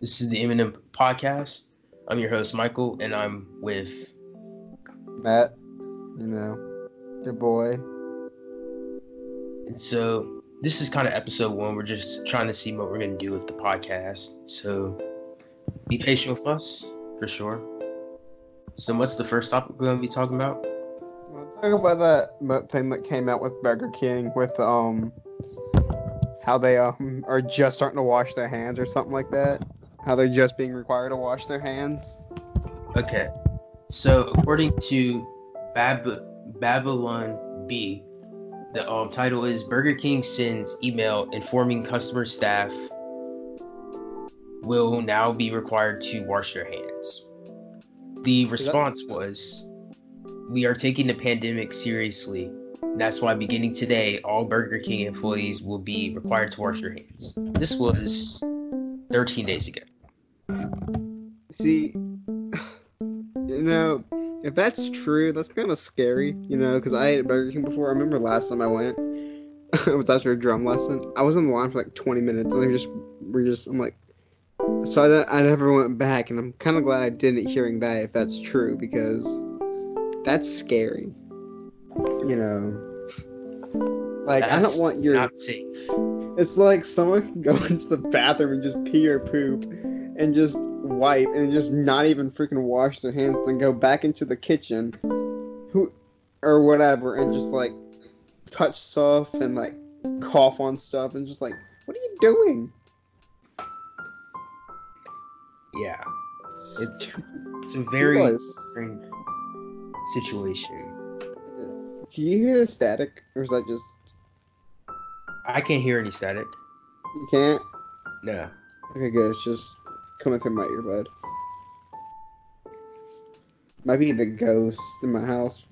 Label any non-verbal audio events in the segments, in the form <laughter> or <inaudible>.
This is the M & M Podcast. I'm your host, Michael, and I'm with Matt, you know, your boy. And so this is kind of episode one. We're just trying to see what we're going to do with the podcast. So be patient with us for sure. So, what's the first topic we're going to be talking about? We'll talk about that, that thing that came out with Burger King with um how they um are just starting to wash their hands or something like that. How they're just being required to wash their hands. Okay. So, according to Bab- Babylon Bee, the um, title is Burger King sends email informing customer staff will now be required to wash their hands. The response was We are taking the pandemic seriously. That's why beginning today, all Burger King employees will be required to wash their hands. This was 13 days ago. See, <sighs> you know, if that's true, that's kind of scary, you know, because I ate at Burger King before. I remember last time I went, <laughs> it was after a drum lesson. I was in the line for like 20 minutes, and they just were just, I'm like, so I, I never went back, and I'm kind of glad I didn't hearing that if that's true, because that's scary, you know. Like, I don't want your. not safe. It's like someone can go <laughs> into the bathroom and just pee or poop and just wipe and just not even freaking wash their hands and go back into the kitchen who or whatever and just like touch stuff and like cough on stuff and just like what are you doing? Yeah, it's it's a very strange situation. Do you hear the static or is that just I can't hear any static. you can't? No. Okay, good. It's just coming through my earbud. Might be the ghost in my house.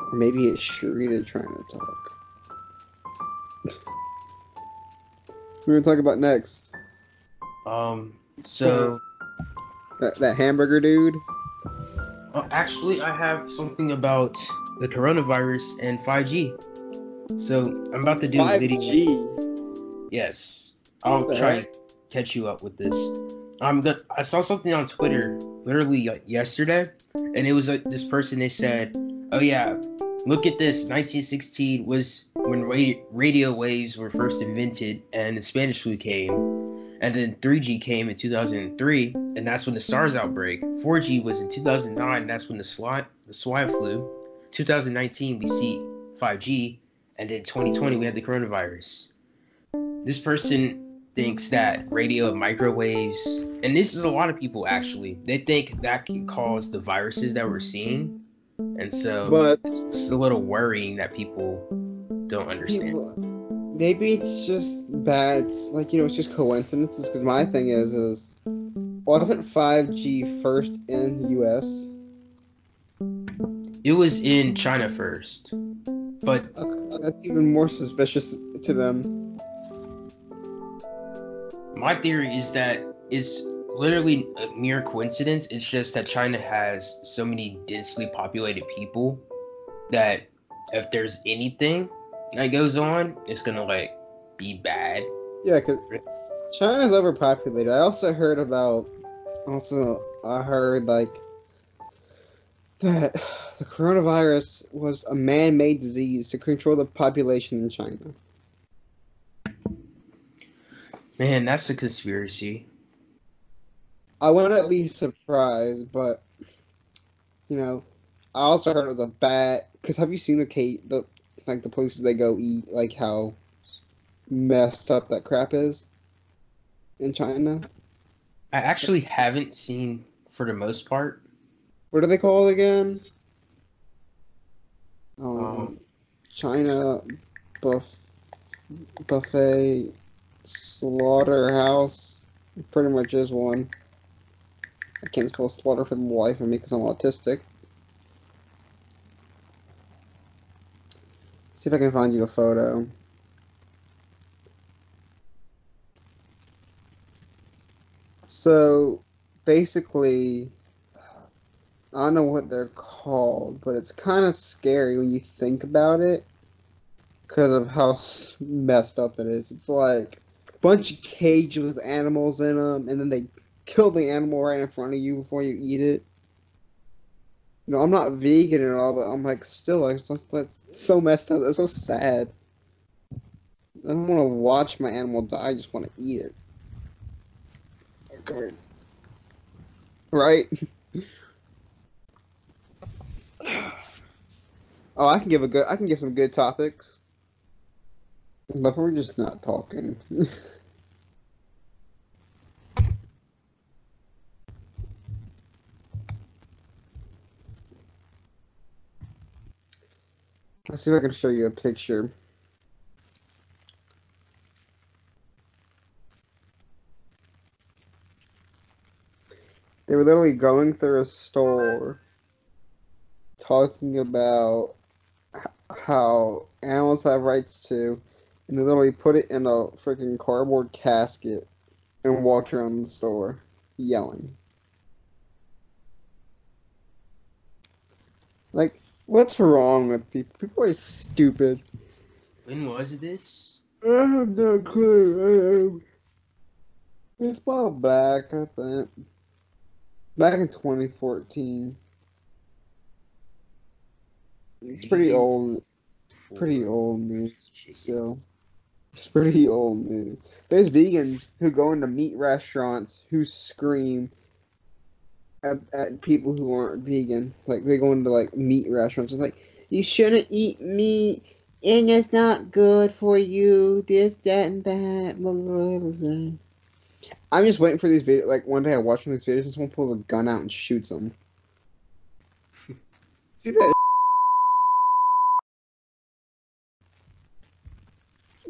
Or maybe it's Sharita trying to talk. we are gonna talk about next? Um. So, That, that hamburger dude? uh, actually, I have something about the coronavirus and 5G. So I'm about to do a video. Yes, I'll What try heck? and catch you up with this. I'm good. I saw something on Twitter literally like yesterday, and it was like this person. They said, "Oh yeah, look at this. 1916 was when radio, radio waves were first invented, and the Spanish flu came, and then 3G came in 2003, and that's when the SARS outbreak. 4G was in 2009. That's when the swine the swine flu. 2019 we see 5G, and then 2020 we had the coronavirus." This person thinks that radio and microwaves, and this is a lot of people actually, they think that can cause the viruses that we're seeing. And so But it's, it's a little worrying that people don't understand. people, maybe it's just bad. It's like you know, it's just coincidences. Because my thing is, is wasn't 5G first in the U.S. It was in China first, but that's even more suspicious to them. my theory is that it's literally a mere coincidence. It's just that China has so many densely populated people that if there's anything that goes on, it's gonna like be bad. Yeah, because China's overpopulated. I also heard about. Also, I heard like that the coronavirus was a man-made disease to control the population in China. Man, that's a conspiracy. I wouldn't be surprised, but you know, I also heard it was a bad. Cause have you seen the Kate the like the places they go eat, like how messed up that crap is in China? I actually haven't seen for the most part. What are they called again? Um, Um, China buff buffet slaughterhouse. It pretty much is one. I can't spell slaughter for the life of me because I'm autistic. See if I can find you a photo. So basically, I don't know what they're called, but it's kind of scary when you think about it because of how messed up it is. It's like a bunch of cages with animals in them, and then they kill the animal right in front of you before you eat it. You know, I'm not vegan at all, but I'm like, still, like, that's, that's so messed up. That's so sad. I don't want to watch my animal die. I just want to eat it. Okay. Right? <laughs> <sighs> oh, I can give a good. I can give some good topics. But we're just not talking. <laughs> Let's see if I can show you a picture. They were literally going through a store talking about how animals have rights too, and they literally put it in a freaking cardboard casket and walked around the store yelling. Like, what's wrong with people? People are stupid. When was this? I have no clue. It's while back, I think. Back in 2014. It's pretty old. Pretty old news still. It's pretty old news. There's vegans who go into meat restaurants who scream at, at people who aren't vegan. Like they go into like meat restaurants and like, you shouldn't eat meat and it's not good for you. This, that, and that. Blah, blah, blah, blah. I'm just waiting for these videos. Like one day I watch one of these videos and someone pulls a gun out and shoots them. <laughs> See that?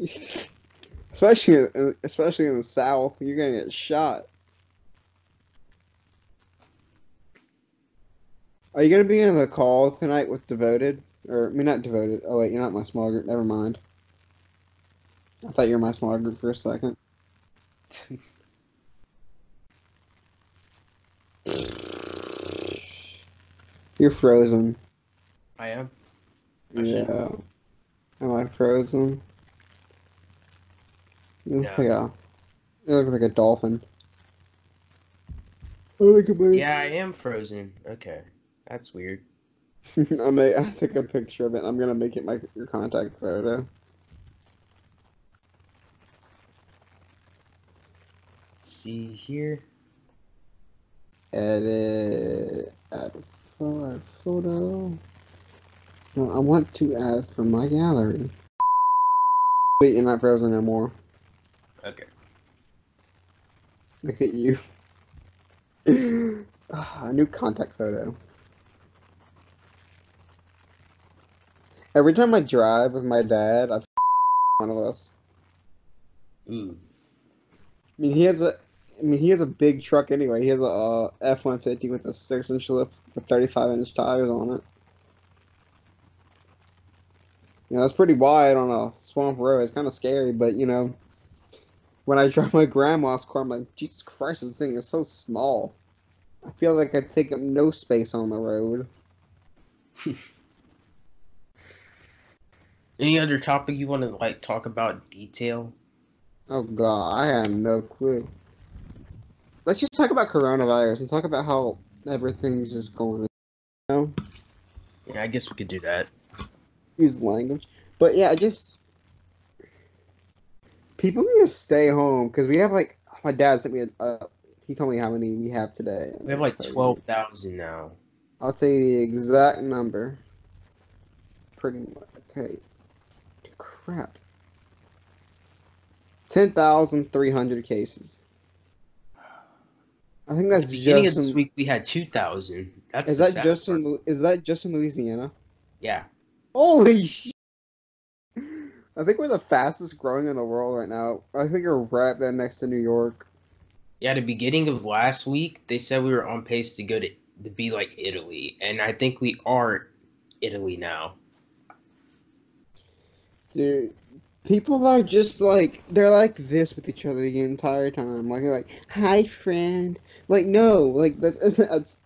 <laughs> especially, in- especially in the South, you're gonna get shot. Are you gonna be in the call tonight with Devoted? Or I mean, not Devoted. Oh wait, you're not my small group. Never mind. I thought you were my small group for a second. <laughs> You're frozen. I am. I Yeah. Am I frozen? Look Yeah. like a. You look like a dolphin. Look at my. Yeah, I am frozen. Okay, that's weird. <laughs> I may. I took a picture of it. I'm gonna make it my your contact photo. see here. Edit. Add photo. photo. No, I want to add from my gallery. Wait, you're not frozen anymore. Okay. Look at you. <sighs> Ah, a new contact photo. Every time I drive with my dad, I <laughs> one of us. Ooh. I mean, he has a. I mean, he has a big truck anyway. He has a F one fifty with a six inch lip with thirty five inch tires on it. You know, it's pretty wide on a swamp road. It's kind of scary, but you know, when I drive my grandma's car, I'm like, Jesus Christ, this thing is so small. I feel like I take up no space on the road. <laughs> Any other topic you want to like talk about in detail? Oh God, I have no clue. Let's just talk about coronavirus and talk about how everything's just going. You know? Yeah, I guess we could do that. excuse the language. But yeah, just people need to stay home because we have like my dad sent me a. Uh, he told me how many we have today. We have like twelve thousand now. I'll tell you the exact number. Pretty much. Okay. Crap. Ten thousand three hundred cases. I think At that's the beginning of just this in, week, we had two thousand. That's is that just part. in is that just in Louisiana? Yeah. Holy shit! I think we're the fastest growing in the world right now. I think we're right there next to New York. Yeah, at the beginning of last week, they said we were on pace to go to to be like Italy, and I think we are Italy now. Dude, people are just like they're like this with each other the entire time. Like like, "Hi, friend." Like no, like that's it's it's,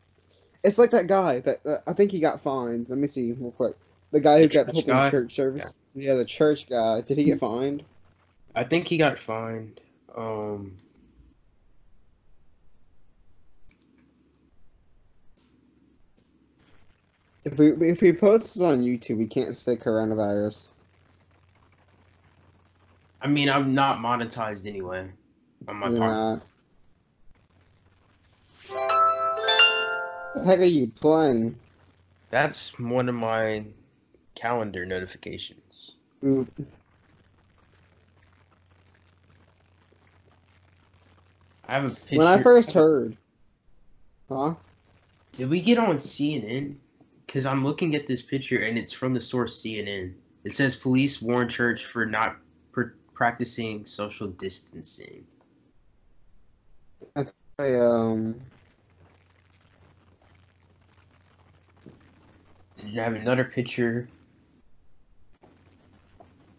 it's like that guy that uh, I think he got fined. Let me see real quick. The guy who The got hooked in church service. Yeah. The church guy. Did he get fined? I think he got fined. Um. If we if we post this on YouTube, we can't say coronavirus. I mean, I'm not monetized anyway on my not. The heck are you playing? That's one of my calendar notifications. I have a picture. When I first heard, huh? Did we get on CNN? Because I'm looking at this picture and it's from the source CNN. It says police warn church for not pr- practicing social distancing. I um. And you have another picture.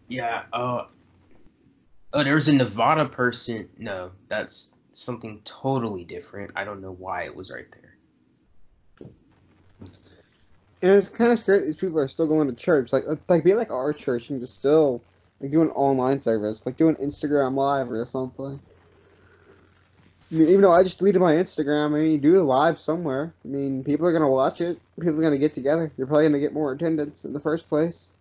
Yeah. Uh. Oh, there was a Nevada person. No, that's something totally different. I don't know why it was right there. And it's kind of scary these people are still going to church. Like, like be like our church and just still like do an online service, like do an Instagram live or something. I mean, even though I just deleted my Instagram, I mean, you do a live somewhere. I mean, people are gonna watch it. People are gonna get together. You're probably gonna get more attendance in the first place.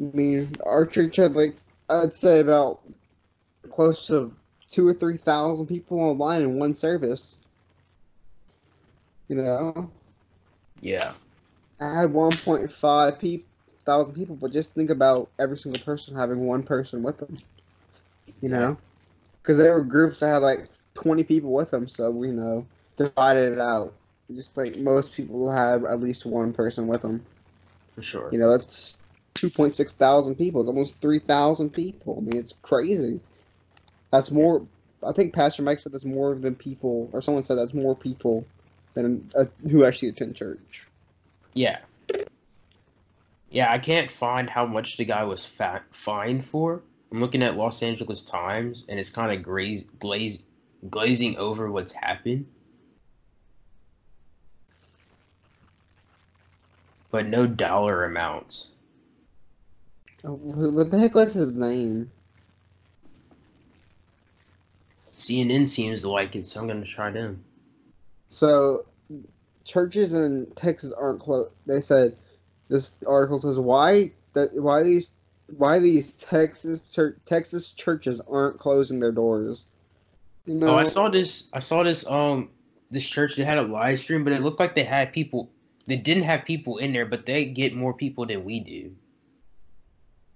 I mean, our church had like I'd say about close to two or three thousand people online in one service. You know, Yeah. I had 1.5 pe- thousand people, but just think about every single person having one person with them. You know, because there were groups that had like 20 people with them, so we you know divided it out. Just like most people have at least one person with them. For sure. You know, that's 2.6 thousand people. It's almost 3,000 people. I mean, it's crazy. That's more. I think Pastor Mike said that's more than people, or someone said that's more people than uh, who actually attend church. Yeah. Yeah, I can't find how much the guy was fa- fined for. I'm looking at Los Angeles Times, and it's kind of glaze, glazing over what's happened. But no dollar amount. Wh- what the heck was his name? CNN seems to like it, so I'm gonna try them. So, churches in Texas aren't closed. They said this article says why that why these why these Texas church, Texas churches aren't closing their doors. You know, Oh, I saw this. I saw this. Um, this church that had a live stream, but it looked like they had people. They didn't have people in there, but they get more people than we do.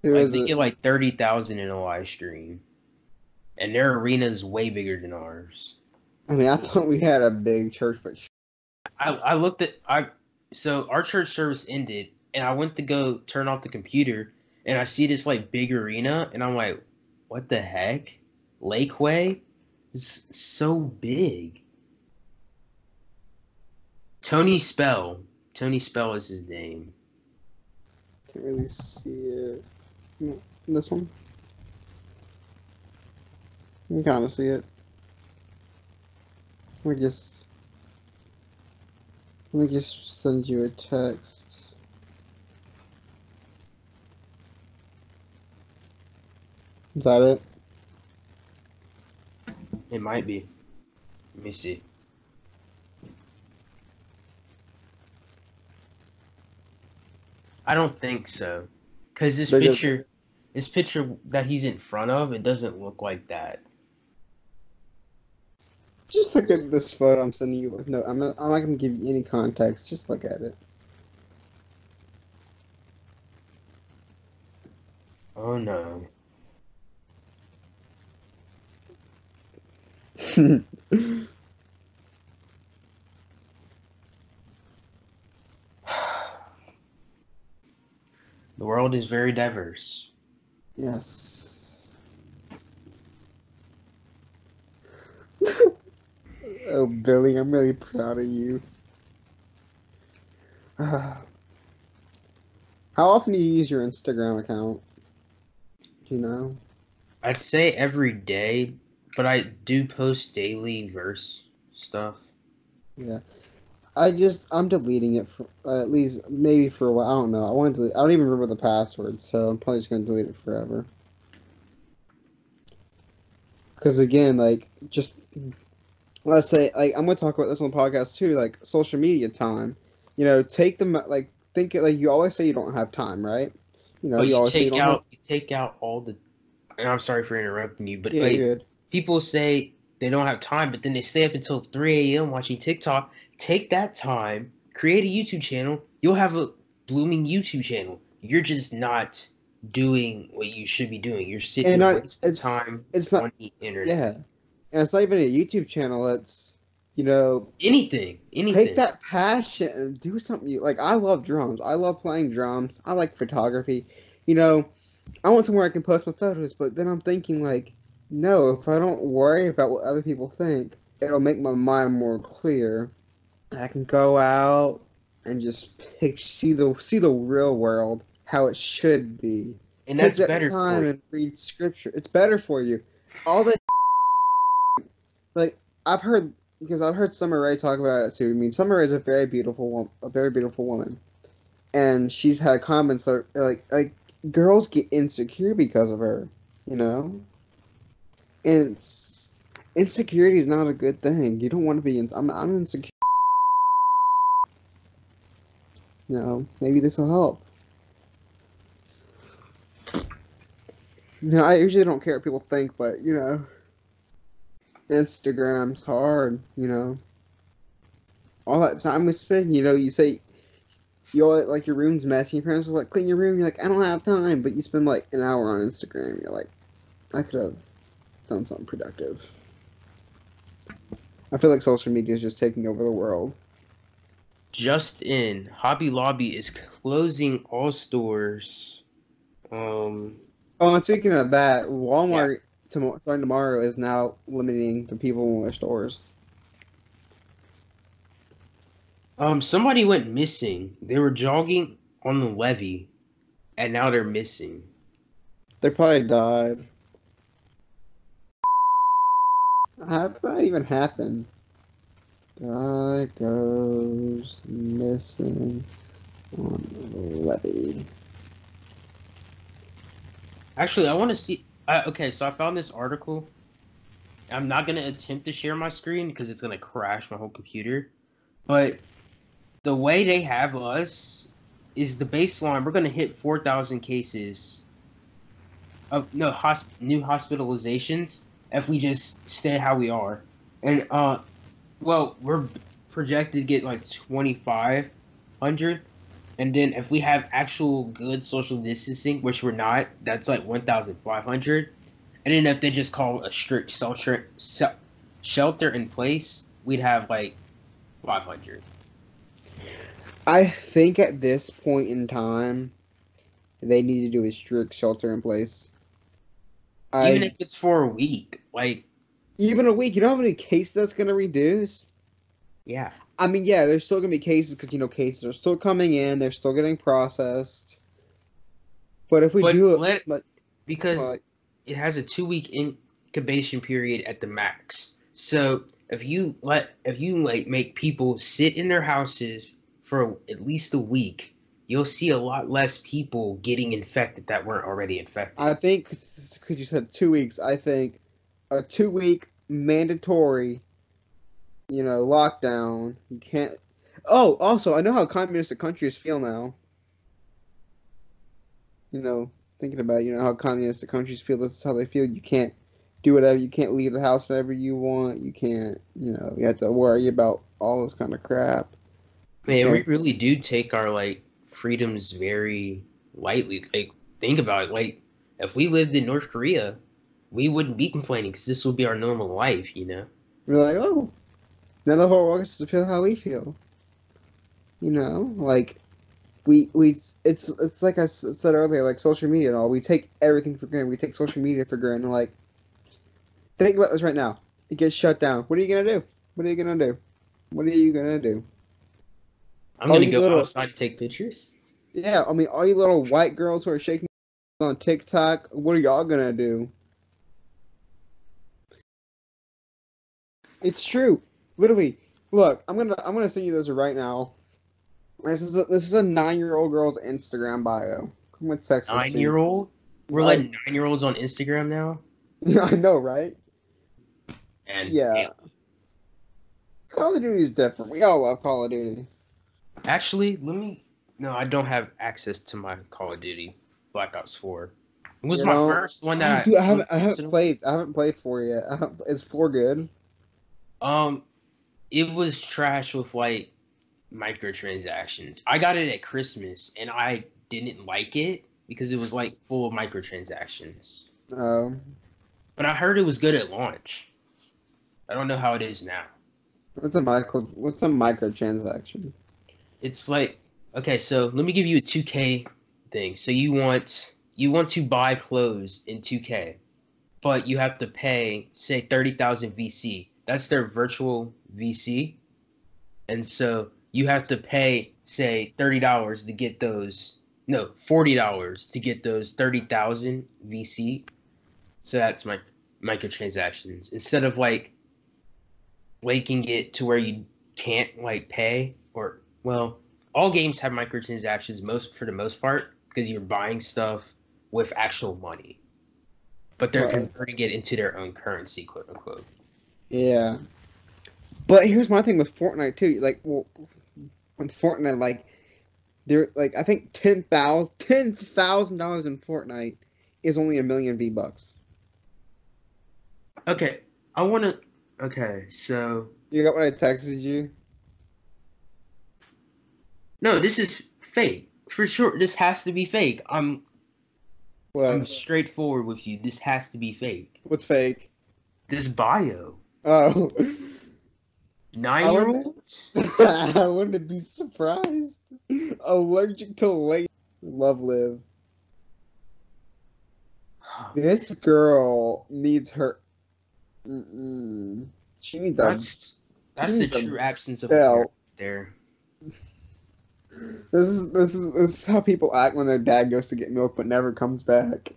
Who Like they it? get like thirty thousand in a live stream, and their arena is way bigger than ours. I mean, I thought we had a big church, but I I looked at I so our church service ended, and I went to go turn off the computer, and I see this like big arena, and I'm like, what the heck? Lakewood is so big. Tony Spell. Tony Spell is his name. can't really see it. Mm, This one, you can kind of see it. Let me just let me just send you a text. Is that it? It might be. Let me see. I don't think so. Cause this They picture this picture that he's in front of, it doesn't look like that. Just look at this photo I'm sending you. No, I'm not. I'm not gonna give you any context. Just look at it. Oh no. <laughs> <sighs> The world is very diverse. Yes. <laughs> oh, Billy, I'm really proud of you. <sighs> How often do you use your Instagram account? Do you know? I'd say every day, but I do post daily verse stuff. Yeah. I just I'm deleting it for uh, at least maybe for a while. I don't know. I want to. Delete, I don't even remember the password, so I'm probably just gonna delete it forever. Because again, like just let's say, like I'm gonna talk about this on the podcast too, like social media time. You know, take them like think like you always say you don't have time, right? You know, But you, always say take don't out have- you take out all the. And I'm sorry for interrupting you, but yeah, like people say they don't have time, but then they stay up until 3 a.m. watching TikTok. Take that time, create a YouTube channel. You'll have a blooming YouTube channel. You're just not doing what you should be doing. You're sitting And not- wasting it's- time It's not on the internet. yeah, and it's not even a YouTube channel. It's you know Anything, anything. take that passion and do something you like i love drums i love playing drums i like photography you know i want somewhere i can post my photos but then i'm thinking like no if i don't worry about what other people think it'll make my mind more clear i can go out and just pick see the see the real world how it should be and Take that's that better time for you. and read scripture. It's better for you. All that <laughs> like I've heard because I've heard Summer Rae talk about it too. I mean, Summer Rae is a very beautiful woman, a very beautiful woman, and she's had comments like like like girls get insecure because of her, you know. It's, insecurity is not a good thing. You don't want to be. In, I'm I'm insecure. Know, maybe this will help. You know, I usually don't care what people think, but you know, Instagram's hard. You know, all that time we spend. You know, you say you all like your room's messy. Your parents are like, clean your room. You're like, I don't have time, but you spend like an hour on Instagram. You're like, I could have done something productive. I feel like social media is just taking over the world. Just in, Hobby Lobby is closing all stores. Um, Oh, and speaking of that, Walmart tomorrow, starting tomorrow is now limiting the people in their stores. um, somebody went missing. They were jogging on the levee, and now they're missing. They probably died. How did that even happen? Guy goes missing on levee. Actually, I want to see. I, okay, so I found this article. I'm not gonna attempt to share my screen because it's gonna crash my whole computer. But the way they have us is the baseline. We're gonna hit 4,000 cases of no hosp- new hospitalizations if we just stay how we are. And uh, well, we're projected to get like 2,500. And then if we have actual good social distancing, which we're not, that's like 1,500. And then if they just call a strict shelter shelter in place, we'd have like 500. I think at this point in time, they need to do a strict shelter in place. I, Even if it's for a week, like even a week, you don't have any cases that's going to reduce? yeah, I mean, yeah, there's still gonna be cases because you know cases are still coming in, they're still getting processed. But if we But do it, let- because it has a two week incubation period at the max. So if you let if you like make people sit in their houses for at least a week, you'll see a lot less people getting infected that weren't already infected. I think because you said two weeks, I think a two week mandatory, you know, lockdown. You can't. Oh, also, I know how communistic countries feel now. You know, thinking about you know how communistic countries feel. This is how they feel. You can't do whatever. You can't leave the house whenever you want. You can't. You know, you have to worry about all this kind of crap. Man, we really do take our like freedoms very lightly. Like think about it. Like if we lived in North Korea, we wouldn't be complaining because this would be our normal life. You know. We're like, oh, none of our workers to feel how we feel. You know, like we we it's it's like I said earlier, like social media and all. We take everything for granted. We take social media for granted. Like, think about this right now. It gets shut down. What are you gonna do? What are you gonna do? What are you gonna do? I'm Oh, gonna go little- outside to take pictures. Yeah, I mean, all you little white girls who are shaking on TikTok, what are y'all gonna do? It's true. Literally, look, I'm gonna I'm gonna send you this right now. This is a, this is a nine year old girl's Instagram bio. I'm gonna text nine year old. We're like, letting nine year olds on Instagram now. <laughs> Yeah, I know, right? And Yeah. Call of Duty is different. We all love Call of Duty. Actually, let me. No, I don't have access to my Call of Duty Black Ops 4. It was You my know, first one that Dude, I haven't, I haven't played. I haven't played four yet. I Is four good? Um, it was trash with like microtransactions. I got it at Christmas and I didn't like it because it was like full of microtransactions. Um, But I heard it was good at launch. I don't know how it is now. what's a micro? What's a microtransaction? It's like okay, so let me give you a 2K thing. So you want you want to buy clothes in 2K, but you have to pay say 30,000 VC. That's their virtual VC. And so you have to pay say $30 to get those no, $40 to get those 30,000 VC. So that's my microtransactions instead of like making it to where you can't like pay or well all games have microtransactions most for the most part because you're buying stuff with actual money but they're Right. converting it into their own currency quote unquote Yeah. But here's my thing with Fortnite too. Like, well, with Fortnite, like, they're like, I think ten thousand ten thousand dollars in Fortnite is only a million V bucks. okay i want to okay so You got what I texted you? No this is fake for sure this has to be fake i'm i'm straightforward with you this has to be fake What's fake? this bio Oh, <laughs> nine year olds <laughs> I wouldn't be surprised. Allergic to lace. Love live. <sighs> This girl needs her. Mm-mm. She needs a that's that's the true absence of there This is this is this is how people act when their dad goes to get milk but never comes back.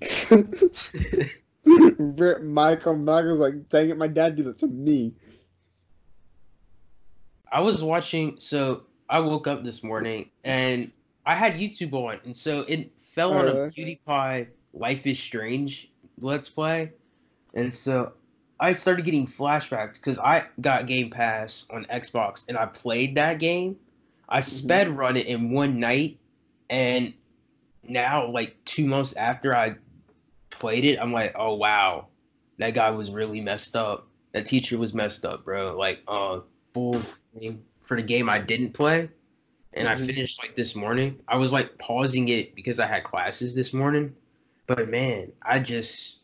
<laughs> Brit- Michael Michael's like, dang it, my dad did it to me. I was watching, so I woke up this morning and I had YouTube on, and so it fell on a Oh, PewDiePie Life is Strange Let's Play, and so I started getting flashbacks because I got Game Pass on Xbox and I played that game. I sped run it in one night, and now, like two months after I played it, I'm like, oh wow, that guy was really messed up. That teacher was messed up, bro. Like, uh, full game for the game I didn't play, and I Mhm. finished like this morning. I was like pausing it because I had classes this morning, but man, I just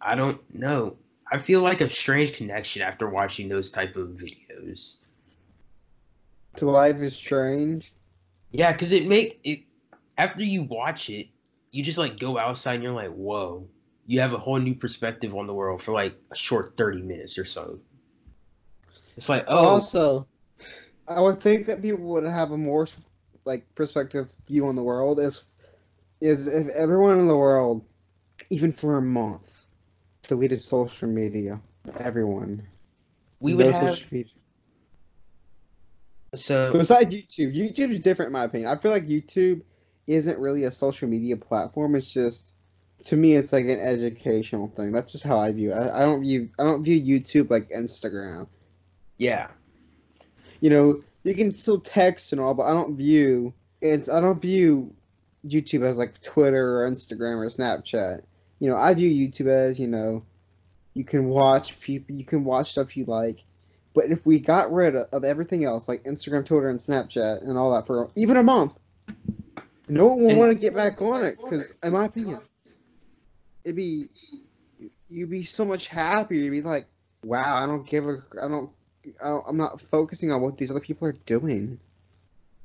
I don't know. I feel like a strange connection after watching those type of videos. To life is strange. Yeah, because it make it after you watch it, you just like go outside and you're like, whoa. You have a whole new perspective on the world for like a short thirty minutes or so. It's like, oh, Also, I would think that people would have a more like perspective view on the world is is if everyone in the world, even for a month, deleted social media. Everyone. we would No have. So Besides YouTube, YouTube is different in my opinion. I feel like YouTube isn't really a social media platform. It's just, to me, it's like an educational thing. That's just how I view it. I, I don't view I don't view YouTube like Instagram. yeah. You know, you can still text and all, but I don't view it's I don't view YouTube as like Twitter or Instagram or Snapchat. You know, I view YouTube as you know, you can watch people, you can watch stuff you like. But if we got rid of, of everything else, like Instagram, Twitter, and Snapchat, and all that for even a month, no one will want to get back on it. Because, in my opinion, it'd be you'd be so much happier. You'd be like, wow, I don't give a, I don't, I don't I'm not focusing on what these other people are doing.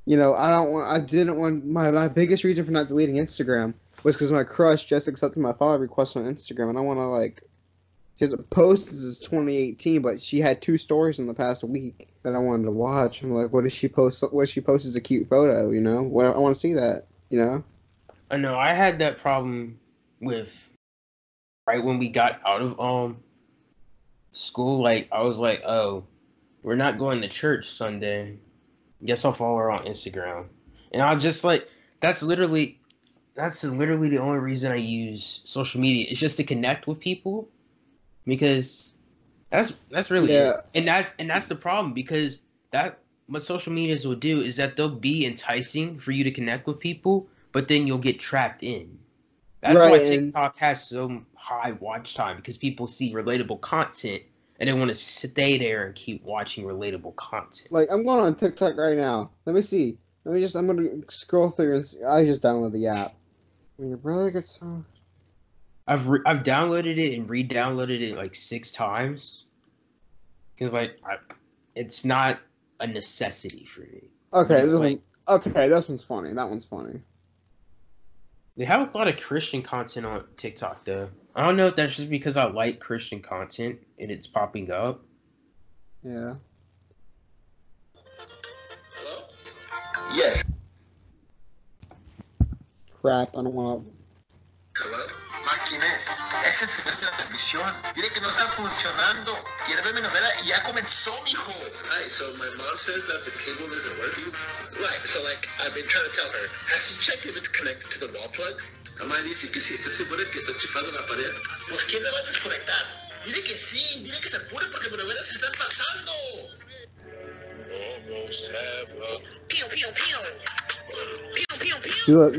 You know, I don't want, I didn't want my my biggest reason for not deleting Instagram was because my crush just accepted my follow request on Instagram, and I want to like. She hasn't posted since 2018, but she had two stories in the past week that I wanted to watch. I'm like, what does she post? What she post is a cute photo? You know, what I want to see that. You know, I know I had that problem with right when we got out of um school. Like I was like, oh, we're not going to church Sunday. Guess I'll follow her on Instagram, and I just like that's literally that's literally the only reason I use social media. It's just to connect with people, because that's that's really Yeah. it. and that and that's the problem because that what social medias will do is that they'll be enticing for you to connect with people, but then you'll get trapped in. That's why Right, and- TikTok has so high watch time because people see relatable content and they want to stay there and keep watching relatable content. Like I'm going on TikTok right now. Let me see. Let me just. I'm gonna scroll through and see. I just downloaded the app. When your brother gets home. I've re- I've downloaded it and re-downloaded it like six times because like I, it's not a necessity for me. Okay, this like- one. Okay, this one's funny. That one's funny. They have a lot of Christian content on TikTok though. I don't know if that's just because I like Christian content and it's popping up. Yeah. Hello? Yes. Crap. I don't want Hello? Máquines, esa es la televisión. Dile que no está funcionando. Quiere ver mi novela y ya comenzó, mijo. Right, so my mom says that the cable isn't working. Right, so like I've been trying to tell her, has she checked if it's connected to the wall plug? Mamá dice que sí, está segura que está chifado en la pared. Pues ¿quién le va a desconectar? Dile que sí, dile que se apure porque mi novela se está pasando. Almost have a... Pew, pew, pew. Pew, pew, pew. See, look.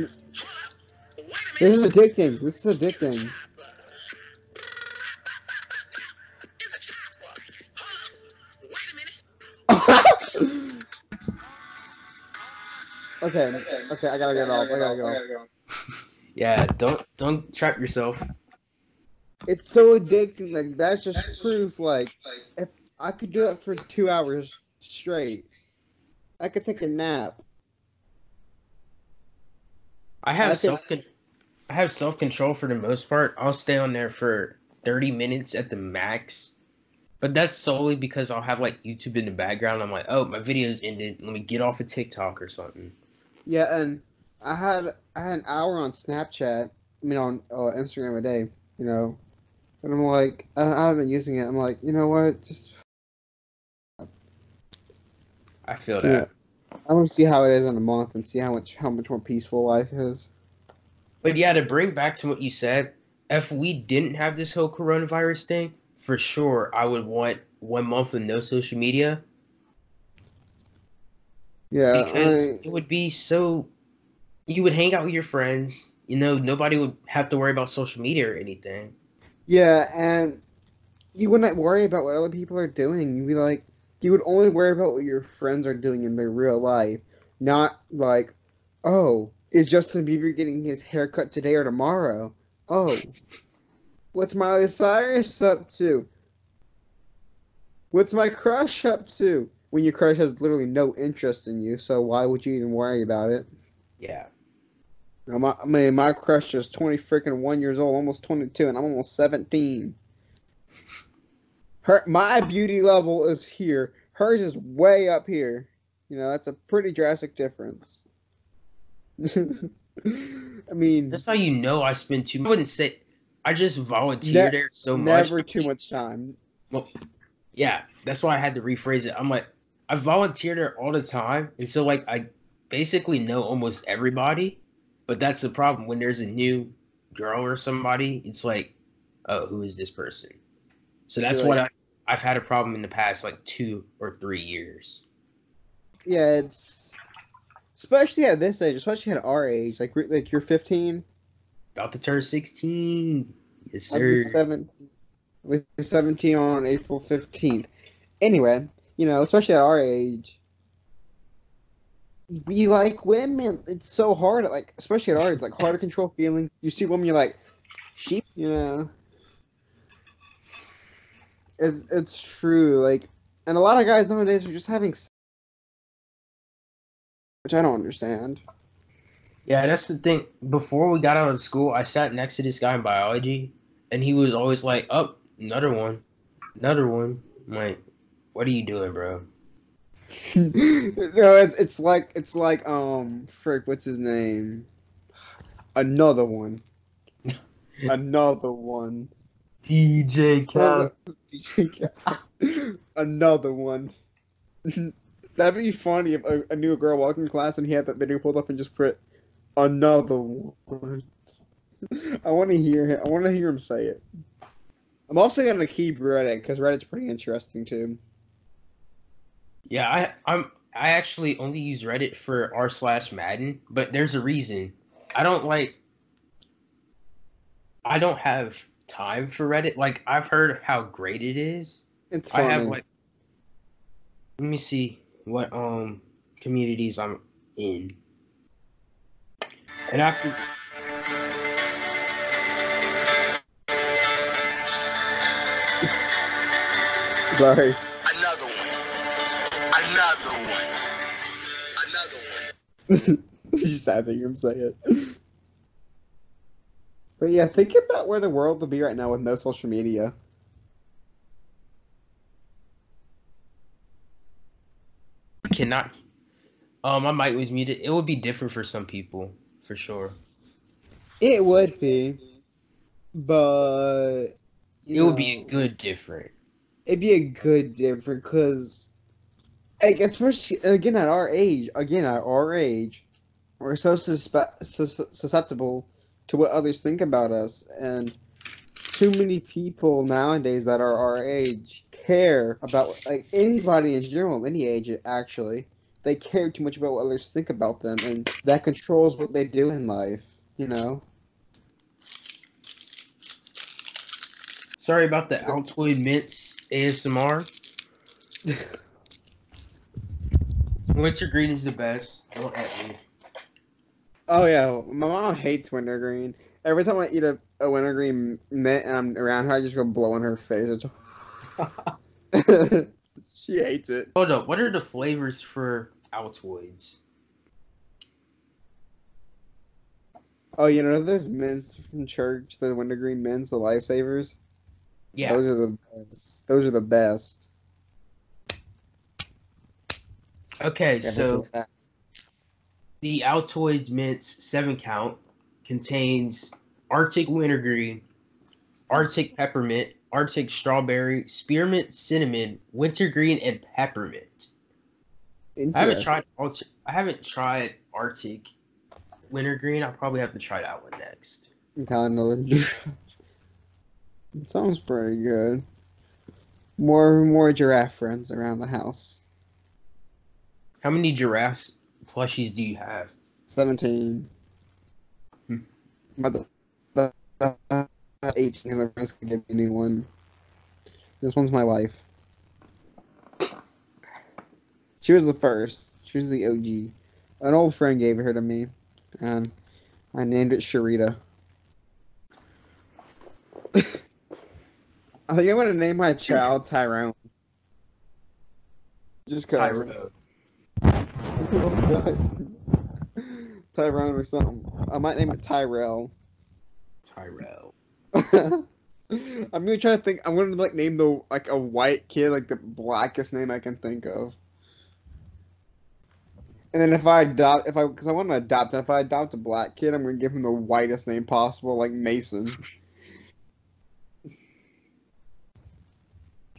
This is minute. addicting. This is addicting. <laughs> okay. Okay. I gotta get off. I gotta go. Yeah, don't don't trap yourself. It's so addicting. Like that's just proof. Like if I could do that for two hours straight, I could take a nap. I have I self con- I have self control for the most part. I'll stay on there for thirty minutes at the max. But that's solely because I'll have like YouTube in the background. I'm like, oh, my video's ended. Let me get off of TikTok or something. Yeah, and I had I had an hour on Snapchat. I mean on uh, Instagram a day. You know, and I'm like I, I haven't been using it. I'm like, you know what? Just I feel that. I'm gonna see how it is in a month and see how much how much more peaceful life is. But yeah, to bring back to what you said, if we didn't have this whole coronavirus thing, for sure I would want one month with no social media Yeah, because I, it would be so you would hang out with your friends, you know, nobody would have to worry about social media or anything. yeah, and you wouldn't worry about what other people are doing. You'd be like, you would only worry about what your friends are doing in their real life, not like, oh, is Justin Bieber getting his haircut today or tomorrow? Oh, <laughs> what's Miley Cyrus up to? What's my crush up to? When your crush has literally no interest in you, so why would you even worry about it? Yeah. My, I mean, my crush is 20 freaking one years old, almost 22, and I'm almost 17. Her, my beauty level is here. Hers is way up here. You know, that's a pretty drastic difference. <laughs> I mean, That's how you know I spend too I wouldn't say I just volunteer Ne- there so much. never too much time. Well, Yeah, that's why I had to rephrase it. I'm like, I volunteer there all the time, and so like I basically know almost everybody. But that's the problem when there's a new girl or somebody. It's like, oh, who is this person? So that's You're what I, I've had a problem in the past like two or three years. Yeah, it's especially at this age, especially at our age. Like, like you're 15, About to turn 16. Yes, sir. 17, I'll be 17 on April 15th. Anyway, you know, especially at our age, we like women. It's so hard, like especially at our age, like hard to control feelings. You see women, you're like, sheep, you know. It's it's true, like, and a lot of guys nowadays are just having, sex, which I don't understand. Yeah, that's the thing. Before we got out of school, I sat next to this guy in biology, and he was always like, "Up, another one, another one." I'm like, "What are you doing, bro?" <laughs> no, it's it's like it's like um frick, what's his name? Another one. <laughs> Another one. DJ <laughs> Another one. That'd be funny if a, a new girl walked in class and he had that video pulled up and just put another one. <laughs> I want to hear him. I want to hear him say it. I'm also gonna keep Reddit because Reddit's pretty interesting too. Yeah, I I'm I actually only use Reddit for r slash Madden, but there's a reason. I don't like. I don't have time for Reddit. Like I've heard how great it is. It's I funny. have like. Let me see what um communities I'm in. And after Sorry. Another one. Another one. Another one. just sad to hear him say it. But yeah, think about where the world would be right now with no social media. cannot. Um, my mic was muted. It would be different for some people, for sure. It would be, but It you would be a good different. It'd be a good different because, like, especially again at our age, again at our age, we're so suspe- sus- susceptible to what others think about us, and too many people nowadays that are our age care about like anybody in general, any age actually. They care too much about what others think about them, and that controls what they do in life. You know. Sorry about the Altoid Mints ASMR. <laughs> Wintergreen is the best. Don't at me. Oh yeah, my mom hates wintergreen. Every time I eat a, a wintergreen mint and I'm around her, I just go blow in her face. <laughs> <laughs> She hates it. Hold up. What are the flavors for Altoids? Oh, you know those mints from church, the wintergreen mints, the lifesavers. Yeah. Those are the best. Those are the best. Okay, Yeah, so the Altoids Mints 7 count contains Arctic Wintergreen, Arctic Peppermint, Arctic Strawberry, Spearmint Cinnamon, Wintergreen, and Peppermint. I haven't tried I haven't tried Arctic Wintergreen. I'll probably have to try that one next. Kind of. It sounds pretty good. More more giraffe friends around the house. How many giraffes plushies do you have? Seventeen. Hmm. But the, the, the eighteen of my friends can give me a new one. This one's my wife. She was the first. She was the OG. An old friend gave her to me, and I named it Sharita. <laughs> I think I'm gonna name my child Tyrone. Just cause. Tyrone. <laughs> Tyrone or something. I might name it Tyrell. Tyrell. <laughs> I'm gonna try to think. I'm gonna like name the like a white kid like the blackest name I can think of. And then if I adopt, if I, because I want to adopt, if I adopt a black kid, I'm gonna give him the whitest name possible, like Mason.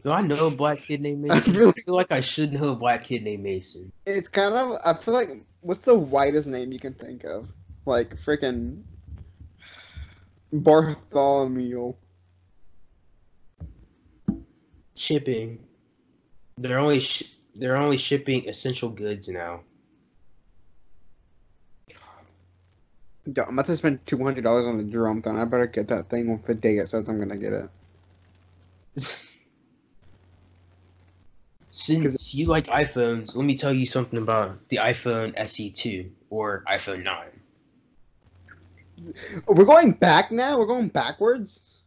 Do I know a black kid named <laughs> I Mason? I feel like I should know a black kid named Mason. it's kind of. I feel like what's the whitest name you can think of? Like freaking Bartholomew. Shipping. They're only sh- they're only shipping essential goods now. Yo, I'm about to spend two hundred dollars on a drum thing. I better get that thing with the day it says I'm gonna get it. <laughs> Since you like iPhones, let me tell you something about the iPhone SE2 or iPhone 9. We're going back now. We're going backwards.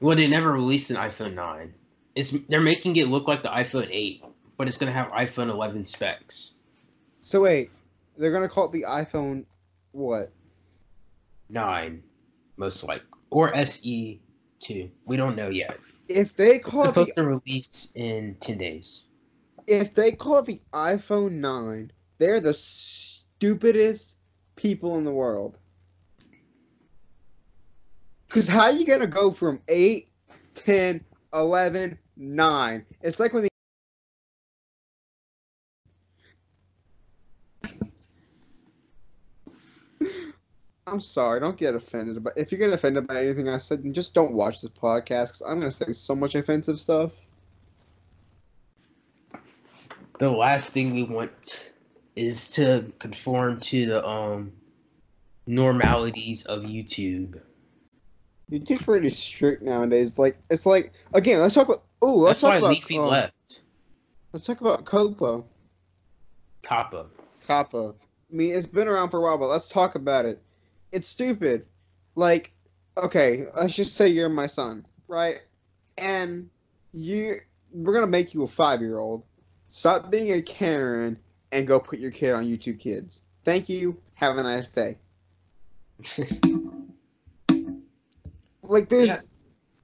Well, they never released an iPhone 9. It's they're making it look like the iPhone 8, but it's gonna have iPhone 11 specs. So wait, they're gonna call it the iPhone what? 9, most like, or SE2. We don't know yet. If they It's call it supposed the, to release in 10 days. if they call it the iPhone nine, they're the stupidest people in the world. Cause how are you gonna go from 8, 10, 11, 9? It's like when the I'm sorry. Don't get offended. But if you get offended by anything I said, then just don't watch this podcast because I'm gonna say so much offensive stuff. The last thing we want is to conform to the um normalities of YouTube. YouTube's pretty strict nowadays. Like it's like again, let's talk about. Oh, let's That's talk why about. Leafy um, left. Let's talk about COPPA. COPPA. COPPA. I mean, it's been around for a while, but let's talk about it. It's stupid. Like, okay, let's just say you're my son, right? And you, we're gonna make you a five-year-old. Stop being a Karen and go put your kid on YouTube Kids. Thank you. Have a nice day. <laughs> Like, there's, Yeah.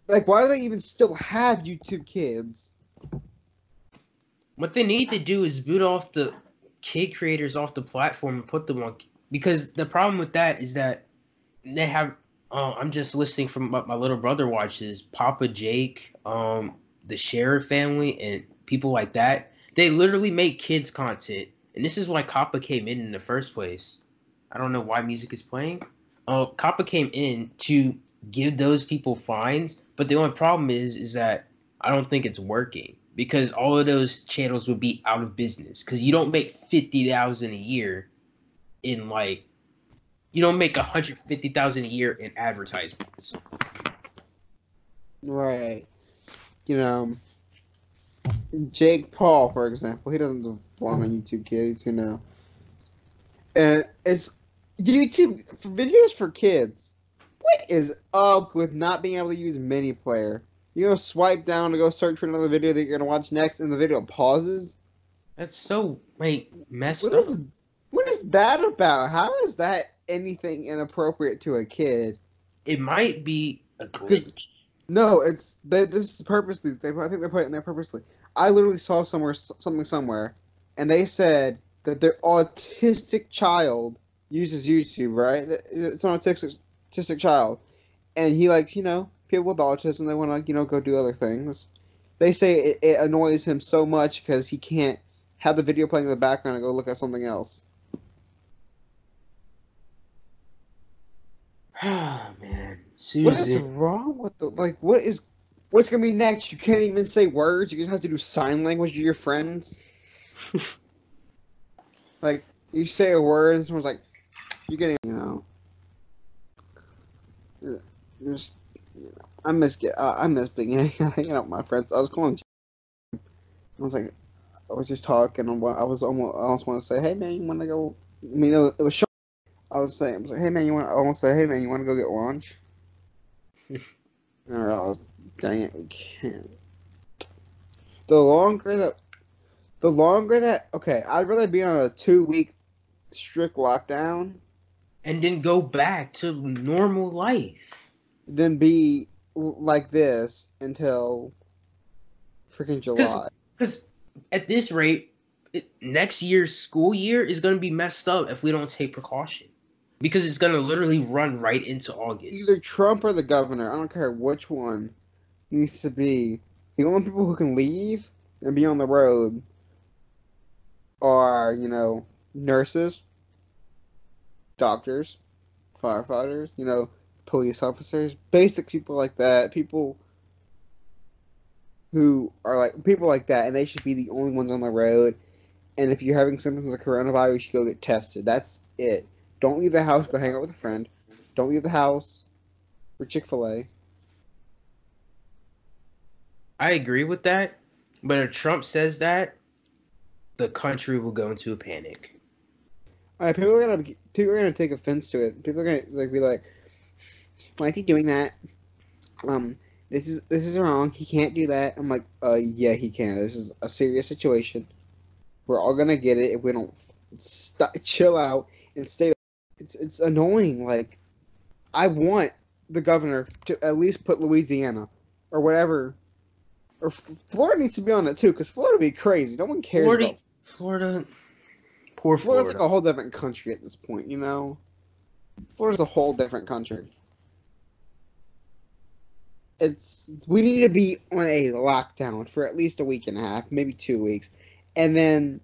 like, why do they even still have YouTube Kids? What they need to do is boot off the kid creators off the platform and put them on because the problem with that is that they have uh, I'm just listening from what my little brother watches Papa Jake, um, the Sheriff family, and people like that. They literally make kids content, and this is why COPPA came in in the first place. I don't know why music is playing. Uh, COPPA came in to give those people fines, but the only problem is is that I don't think it's working because all of those channels would be out of business because you don't make fifty thousand a year in like you don't make hundred fifty thousand a year in advertisements. Right. You know, Jake Paul, for example, he doesn't belong on YouTube Kids, you know. And it's YouTube videos for kids. What is up with not being able to use mini player? You know, swipe down to go search for another video that you're gonna watch next, and the video pauses. That's so like messed What up. is what is that about? How is that anything inappropriate to a kid? It might be a glitch. No, it's they, this is purposely. They, I think they put it in there purposely. I literally saw somewhere something somewhere, and they said that their autistic child uses YouTube. Right? It's an autistic autistic child, and he like you know people with autism they want to you know go do other things. They say it, it annoys him so much because he can't have the video playing in the background and go look at something else. Ah <sighs> man, What is wrong with the like? What is what's gonna be next? You can't even say words. You just have to do sign language to your friends. <laughs> like you say a word, and someone's like, "You're getting," you know. Just, you know, I miss get. Uh, I miss being <laughs> hanging out with my friends. I was calling. I was like, I was just talking. And I was almost. I almost want to say, "Hey man, you want to go?" I mean, it was, it was short. I was saying, I was like, "Hey man, you want?" I almost say, "Hey man, you want to go get lunch?" <laughs> And I realized, dang it, we can't. The longer that, the longer that, okay, I'd rather be on a two week strict lockdown and then go back to normal life. than be like this until freaking July. Because at this rate, it, next year's school year is going to be messed up if we don't take precaution. Because it's going to literally run right into August. Either Trump or the governor, I don't care which one, needs to be the only people who can leave and be on the road are, you know, nurses, doctors, firefighters, you know, police officers, basic people like that, people who are like people like that, and they should be the only ones on the road. And if you're having symptoms of coronavirus, you should go get tested. That's it. Don't leave the house. Go hang out with a friend. Don't leave the house for Chick Fil A. I agree with that. But if Trump says that, the country will go into a panic. All right, people are gonna people are gonna take offense to it. People are gonna like be like, "Why is he doing that? Um, this is this is wrong. He can't do that." I'm like, "Uh, yeah, he can. This is a serious situation. We're all gonna get it if we don't st- chill out and stay." It's it's annoying. Like, I want the governor to at least put Louisiana or whatever, or F- Florida needs to be on it too, because Florida would be crazy. No one cares Florida, about Florida, poor Florida's Florida. like a whole different country at this point, you know? Florida's a whole different country. It's we need to be on a lockdown for at least a week and a half, maybe two weeks. And then,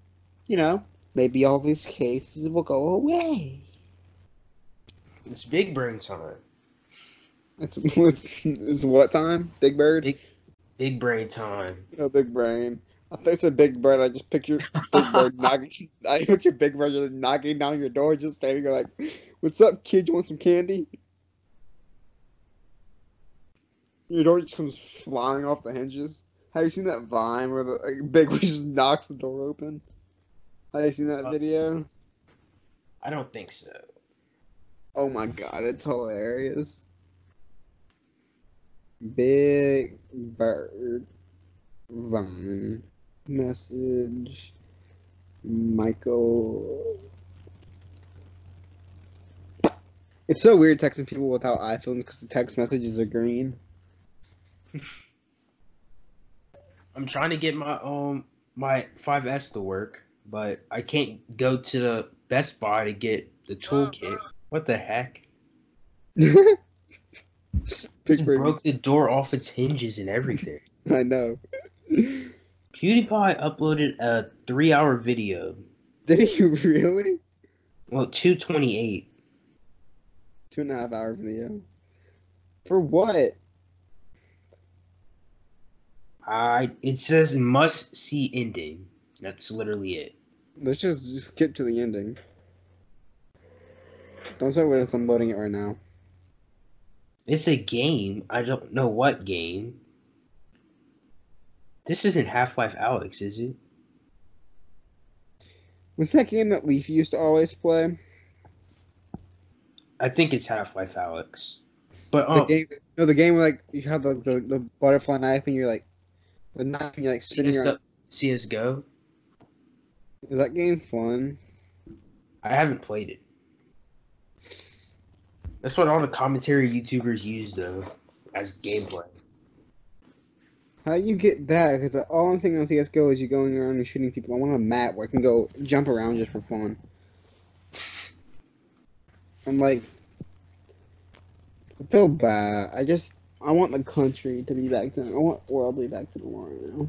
you know, maybe all these cases will go away. It's big brain time. It's, it's, <laughs> it's what time? Big Bird? Big- Big brain time. No, Big Brain. You said Big Bird. I just picture Big Bird <laughs> knocking. I picture Big Bird just knocking down your door, just standing there like, "What's up, kid? You want some candy?" Your door just comes flying off the hinges. Have you seen that Vine where the like, Big Bird just knocks the door open? Have you seen that Uh, video? I don't think so. Oh my god, it's hilarious. Big Bird Vine message Michael. It's so weird texting people without iPhones because the text messages are green. <laughs> I'm trying to get my um my 5S to work, but I can't go to the Best Buy to get the toolkit. What the heck? <laughs> Just broke the door off its hinges and everything. <laughs> I know. PewDiePie uploaded a three-hour video. <laughs> Did you really? Well, 228. Two and a half hour video. For what? I it says must see ending. That's literally it. Let's just, just skip to the ending. Don't start with us. I'm loading it right now. It's a game. I don't know what game. This isn't Half-Life Alyx, is it? Was that game that Leaf used to always play? I think it's Half-Life Alyx. But The um, game, no, the game where like you have the, the, the butterfly knife and you're like the knife and you're like spinning around. CS:GO. Is that game fun? I haven't played it. That's what all the commentary YouTubers use though, as gameplay. How do you get that? Because all I'm thinking on CS:GO is you going around and shooting people. I want a map where I can go jump around just for fun. I'm like, I feel bad. I just I want the country to be back to. I want world to be back to right now.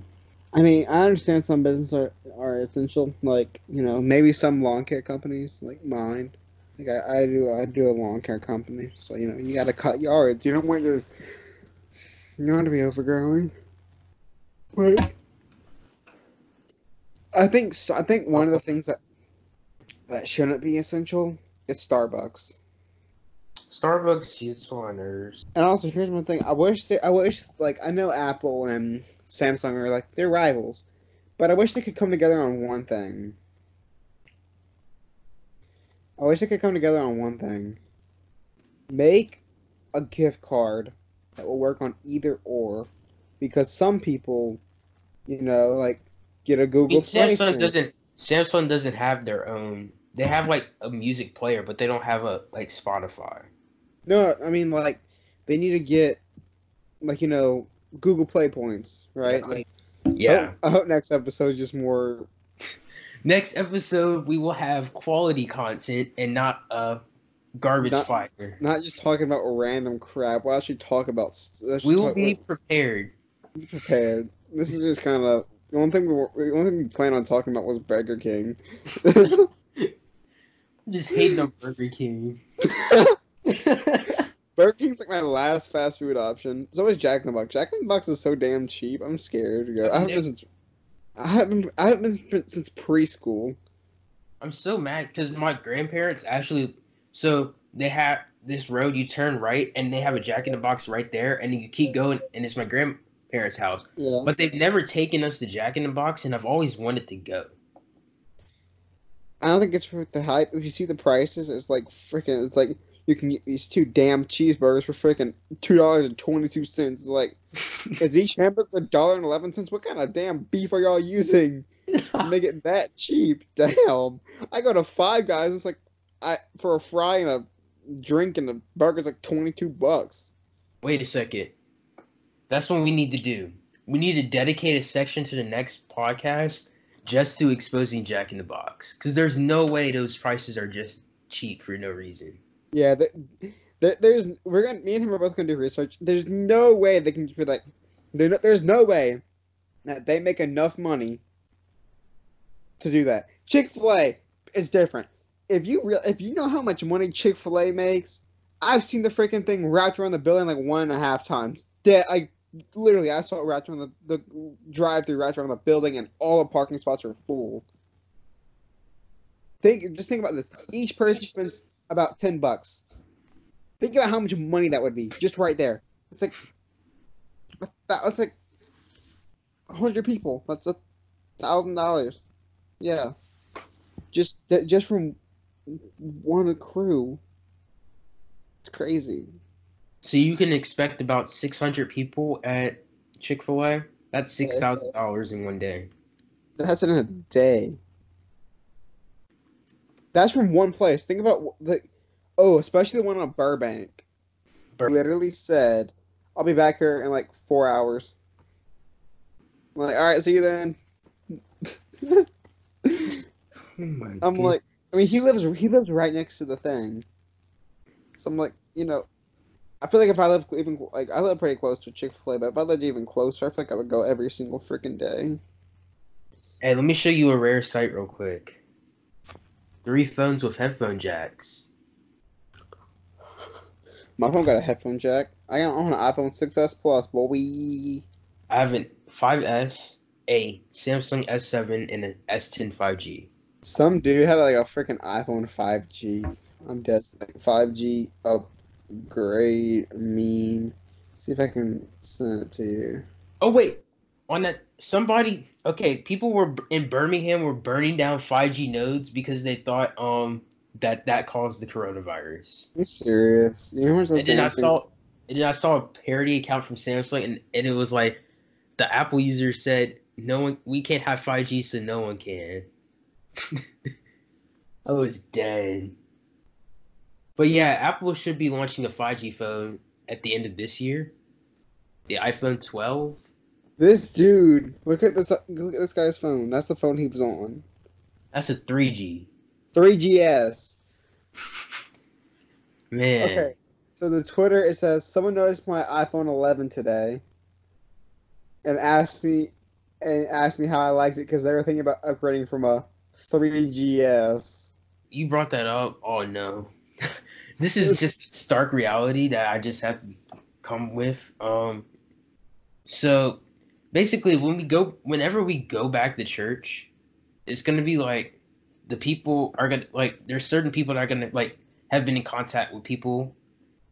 I mean, I understand some businesses are, are essential, like you know maybe some lawn care companies like mine. Like I, I do I do a lawn care company, so you know you got to cut yards. You don't want your yard to be overgrown. I think I think one of the things that that shouldn't be essential is Starbucks. Starbucks gets on nerves. And also, here's one thing: I wish they, I wish like I know Apple and Samsung are like they're rivals, but I wish they could come together on one thing. I wish they could come together on one thing. Make a gift card that will work on either or, because some people, you know, like get a Google I mean, Play Samsung doesn't. Samsung doesn't have their own. They have like a music player, but they don't have a like Spotify. No, I mean like they need to get like you know Google Play points, right? Yeah. Like Yeah. I hope next episode is just more. <laughs> Next episode, we will have quality content and not a garbage Not- fire. Not just talking about random crap. We'll actually talk about. We will be prepared. Prepared. This is just kind of the one thing we were, the only thing we planned on talking about was Burger King. I'm <laughs> just hating on Burger King. <laughs> Burger King's like my last fast food option. So is Jack in the Box. Jack in the Box is so damn cheap. I'm scared to go. I haven't been since. I haven't. I haven't been since preschool. I'm so mad because my grandparents actually. So they have this road you turn right, and they have a Jack in the Box right there, and you keep going, and it's my grandparents' house. Yeah. But they've never taken us to Jack in the Box, and I've always wanted to go. I don't think it's worth the hype. If you see the prices, it's like freaking. It's like you can get these two damn cheeseburgers for freaking two dollars and twenty two cents. Like, <laughs> is each hamburger a dollar and eleven cents? What kind of damn beef are y'all using to make it that cheap? <laughs> Damn! I go to Five Guys. It's like I for a fry and a drink and the burger's like twenty two bucks. Wait a second. That's what we need to do. We need to dedicate a section to the next podcast just to exposing Jack in the Box. Because there's no way those prices are just cheap for no reason. Yeah, the, the, there's we're gonna me and him are both gonna do research. There's no way they can be like, no- there's no way that they make enough money to do that. Chick Fil A is different. if you real if you know how much money Chick Fil A makes, I've seen the freaking thing wrapped around the building like one and a half times. Dead, I literally I saw it wrapped around the, the drive through wrapped around the building, and all the parking spots are full. Think just think about this. Each person spends about ten bucks. Think about how much money that would be just right there. It's like that's like a hundred people. That's a thousand dollars. Yeah, just just from one crew. It's crazy. So you can expect about 600 people at Chick Fil A. That's six thousand dollars in one day. That's in a day. That's from one place. Think about the oh, especially the one on Burbank. Bur- Literally said, "I'll be back here in like four hours." I'm like, all right, see you then. Oh my I'm like, I mean, he lives he lives right next to the thing. So I'm like, you know, I feel like if I live even like I live pretty close to Chick Fil A, but if I lived even closer, I feel like I would go every single freaking day. Hey, let me show you a rare sight real quick. Three phones with headphone jacks. My phone got a headphone jack. I got on an iPhone 6s Plus, boy. I have an 5S, a Samsung S7, and an S10 5G. Some dude had like a freaking iPhone 5G. I'm dead. 5G upgrade meme. See if I can send it to you. Oh wait, on that somebody okay, people were in Birmingham were burning down 5G nodes because they thought um that that caused the coronavirus. You serious? You know And then I saw and then I saw a parody account from Samsung and, and it was like the Apple user said no one we can't have 5G so no one can. <laughs> I was dead. But yeah, Apple should be launching a 5G phone at the end of this year. The iPhone 12. This dude, look at this. Look at this guy's phone. That's the phone he was on. That's a 3G. 3GS. <laughs> Man. Okay. So the Twitter it says someone noticed my iPhone 11 today, and asked me, and asked me how I liked it because they were thinking about upgrading from a 3GS. You brought that up. Oh no. This is just stark reality that I just have to come with. Um so basically when we go whenever we go back to church, it's gonna be like the people are gonna like there's certain people that are gonna like have been in contact with people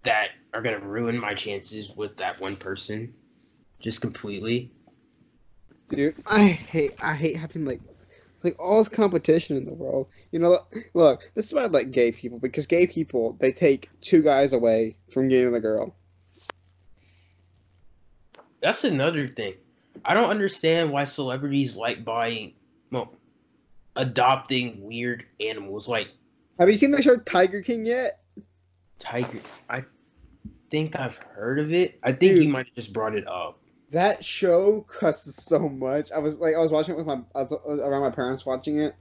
that are gonna ruin my chances with that one person just completely. Dude, I hate I hate having like like all this competition in the world. You know, look, this is why I like gay people because gay people they take two guys away from getting the girl. That's another thing. I don't understand why celebrities like buying, well, adopting weird animals like Have you seen the show Tiger King yet? tiger. I think I've heard of it. I think Dude. you might have just brought it up. That show cusses so much. I was like, I was watching it with my, I was around my parents watching it,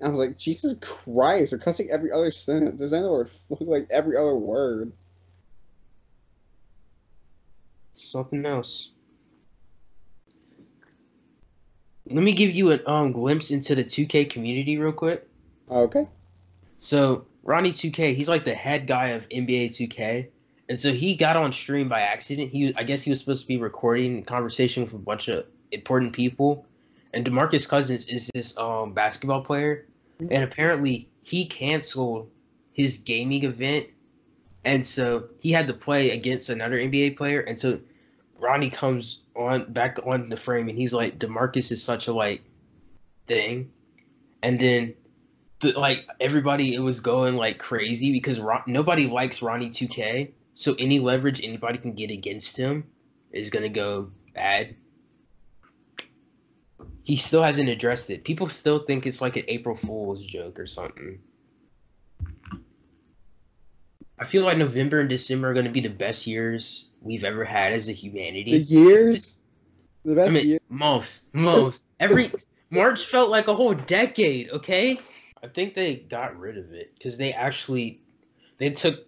and I was like, Jesus Christ, they're cussing every other sentence. There's another word, <laughs> like every other word. Something else. Let me give you a um glimpse into the 2K community real quick. Okay. So Ronnie 2K, he's like the head guy of NBA 2K, and so he got on stream by accident. He, I guess, he was supposed to be recording a conversation with a bunch of important people, and DeMarcus Cousins is this um basketball player, and apparently he canceled his gaming event, and so he had to play against another NBA player, and so Ronnie comes on back on the frame, and he's like, Demarcus is such a like thing, and then like everybody it was going like crazy because Ron, nobody likes Ronnie 2K. So any leverage anybody can get against him is gonna go bad. He still hasn't addressed it. People still think it's like an April Fool's joke or something. I feel like November and December are gonna be the best years we've ever had as a humanity. The years, the best I mean, year. most, most. Every March felt like a whole decade. Okay, I think they got rid of it because they actually they took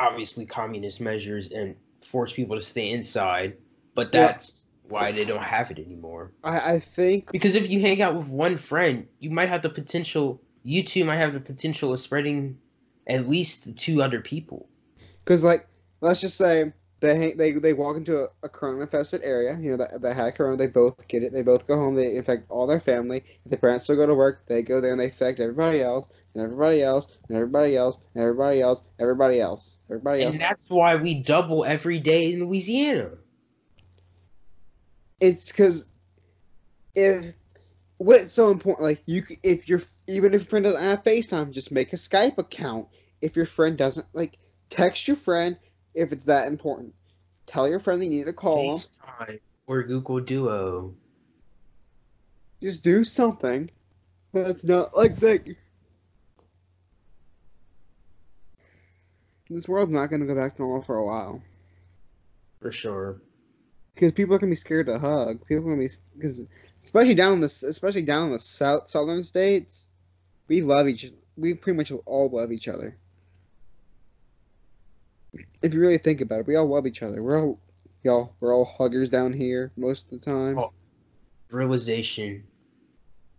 obviously communist measures and force people to stay inside, but Yeah. that's why they don't have it anymore. I, I think Because if you hang out with one friend, you might have the potential you two might have the potential of spreading at least to two other people. Because like, let's just say they they they walk into a, a corona infested area. You know that that had corona. They both get it. They both go home. They infect all their family. If the parents still go to work, they go there and they infect everybody else, and everybody else, and everybody else, and everybody else, everybody else, everybody else. And that's why we double every day in Louisiana. It's because if what's so important, like you, if your even if your friend doesn't have FaceTime, just make a Skype account. If your friend doesn't like, text your friend if it's that important. Tell your friend they need to call. FaceTime or Google Duo. Just do something. That's not like that. This world's not gonna go back to normal for a while For sure. because people are gonna be scared to hug. People are gonna be because especially down in the especially down in the south southern states, we love each. We pretty much all love each other. If you really think about it, we all love each other. We're all y'all. We're all huggers down here most of the time. Oh. Realization.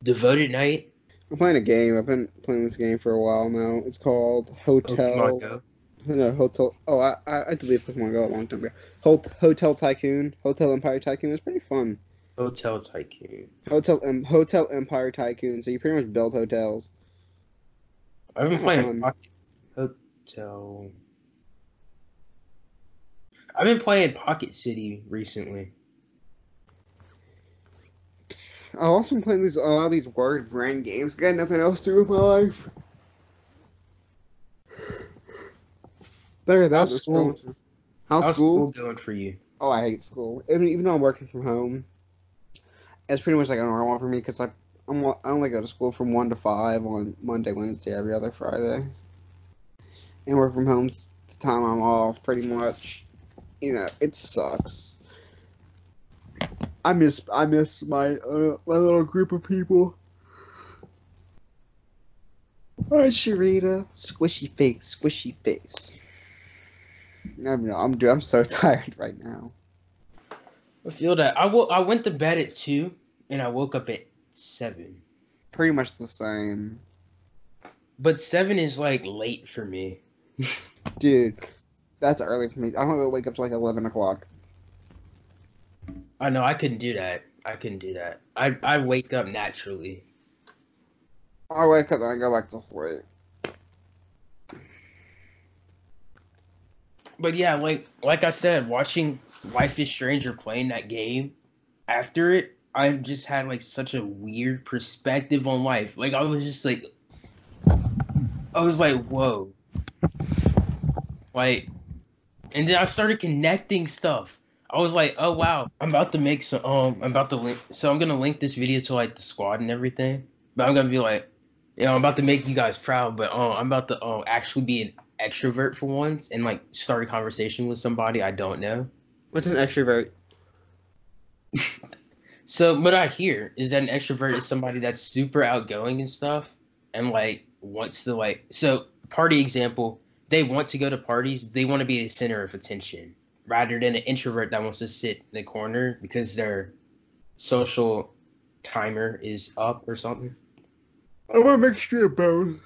Devoted Night. I'm playing a game. I've been playing this game for a while now. It's called Hotel. No, Hotel. Oh, I I, I deleted Pokemon Go a long time ago. Hotel Tycoon, Hotel Empire Tycoon is pretty fun. Hotel Tycoon. Hotel um, Hotel Empire Tycoon. So you pretty much build hotels. I've been playing Hotel. I've been playing Pocket City recently. I also been playing these a lot of these word brand games. Got nothing else to do with my life. Better that How's school? How's, How's school? school going for you? Oh, I hate school. I mean, even though I'm working from home, it's pretty much like a normal one for me because I I'm, I only go to school from one to five on Monday, Wednesday, every other Friday, and work from home's the time I'm off. Pretty much, you know, it sucks. I miss I miss my uh, my little group of people. Hi, Sharita. Squishy face, squishy face. No, no, I'm dude, I'm so <laughs> tired right now. I feel that. I wo- I went to bed at two and I woke up at seven. Pretty much the same. But seven is like late for me. <laughs> Dude, that's early for me. I don't even wake up till like 11 o'clock. I know I couldn't do that. I couldn't do that. I I wake up naturally. I wake up and I go back to sleep. But yeah, like like I said, watching Life is Strange or playing that game after it, I just had like such a weird perspective on life. Like I was just like I was like, whoa. Like and then I started connecting stuff. I was like, oh wow, I'm about to make some um I'm about to link so I'm gonna link this video to like the squad and everything. But I'm gonna be like, you know, I'm about to make you guys proud, but um I'm about to um actually be an extrovert for once and like start a conversation with somebody I don't know. What's an extrovert? <laughs> So what I hear is that an extrovert is somebody that's super outgoing and stuff and like wants to like so party example, they want to go to parties, they want to be the center of attention rather than an introvert that wants to sit in the corner because their social timer is up or something. I'm a mixture of both.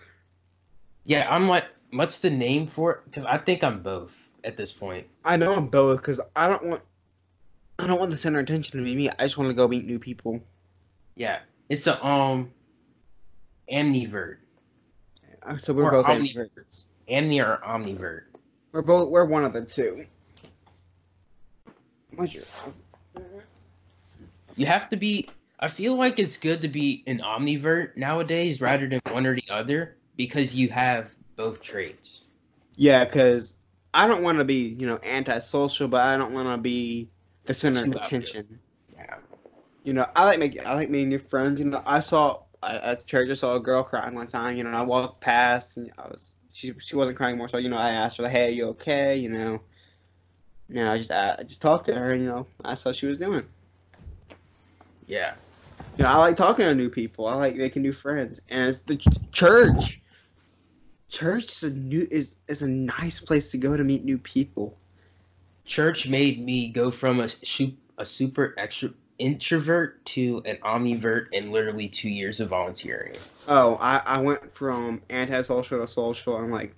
Yeah, I'm like what's the name for it? Because I think I'm both at this point. I know I'm both because I don't want. I don't want the center attention to be me. I just want to go meet new people. Yeah. It's a um amnivert. Uh, So we're Or both omni- introverts. Amni or omnivert. We're both. We're one of the two. What's your? You have to be. I feel like it's good to be an omnivert nowadays rather than one or the other because you have both traits. Yeah, because I don't want to be, you know, antisocial, but I don't want to be the center of attention. Yeah. You know, I like making, I like meeting new friends. You know, I saw I, at church, I saw a girl crying one time. You know, I walked past and I was, she, she wasn't crying more. So you know, I asked her, like, "Hey, are you okay?" You know, you know, I just, I, I just talked to her. And, you know, asked how she was doing. Yeah. You know, I like talking to new people. I like making new friends, and it's the ch- church. Church is a new is is a nice place to go to meet new people. Church made me go from a a super extro introvert to an omnivert in literally two years of volunteering. Oh, I, I went from antisocial to social in like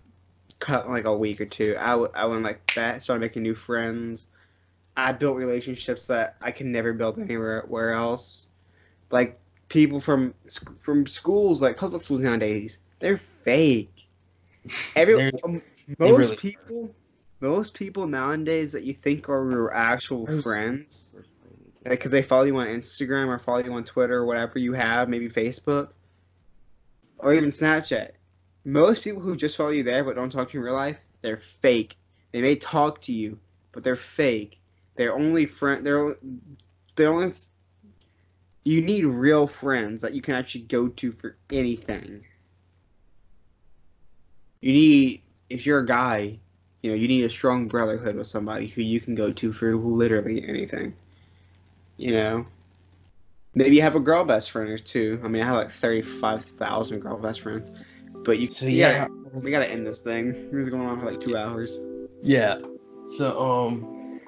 cut like a week or two. I, w- I went like that, started making new friends. I built relationships that I can never build anywhere where else. Like people from sc- from schools, like public schools nowadays, they're fake. <laughs> Every um, most really- people, most people nowadays that you think are your actual friends, because they follow you on Instagram or follow you on Twitter or whatever you have, maybe Facebook, or even Snapchat. Most people who just follow you there but don't talk to you in real life, they're fake. They may talk to you, but they're fake. They're only friend. They're they're only. You need real friends that you can actually go to for anything. You need if you're a guy, you know, you need a strong brotherhood with somebody who you can go to for literally anything. You know, maybe you have a girl best friend or two. I mean, I have like thirty-five thousand girl best friends, but you. So we yeah, gotta, we gotta end this thing. We're going on for like two hours. yeah. So um,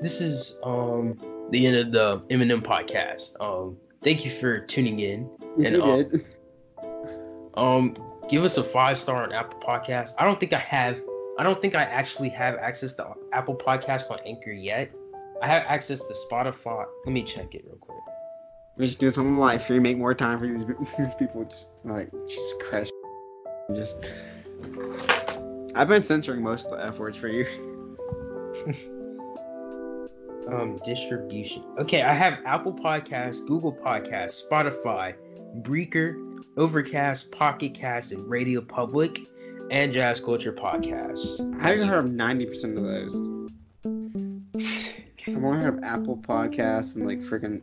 this is um the end of the M & M podcast. Um, thank you for tuning in. And, You uh, did. Um, give us a five star on Apple Podcast. I don't think I have. I don't think I actually have access to Apple Podcast on Anchor yet. I have access to Spotify. Let me check it real quick. We should do something live free, make more time for these, <laughs> these people. Just like just Christ, just. I've been censoring most of the f words for you. <laughs> Um, distribution. Okay, I have Apple Podcasts, Google Podcasts, Spotify, Breaker, Overcast, Pocket Cast, and Radio Public, and Jazz Culture Podcasts. I haven't heard of ninety percent of those. I've only heard of Apple Podcasts and like freaking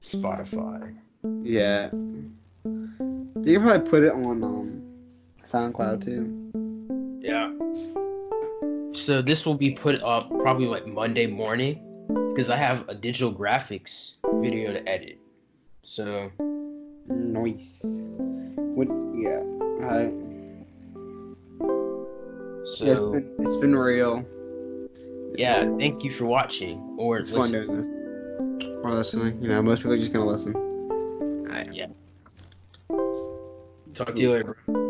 Spotify. yeah. You can probably put it on um SoundCloud too. Yeah. So this will be put up probably like Monday morning because I have a digital graphics video to edit. So Nice. What? Yeah. Alright. so Yeah, it's been, it's been real. Yeah, thank you for watching or It's fun listening. doing this. Or listening. You know, most people are just gonna listen. Alright. Talk to you later. bro.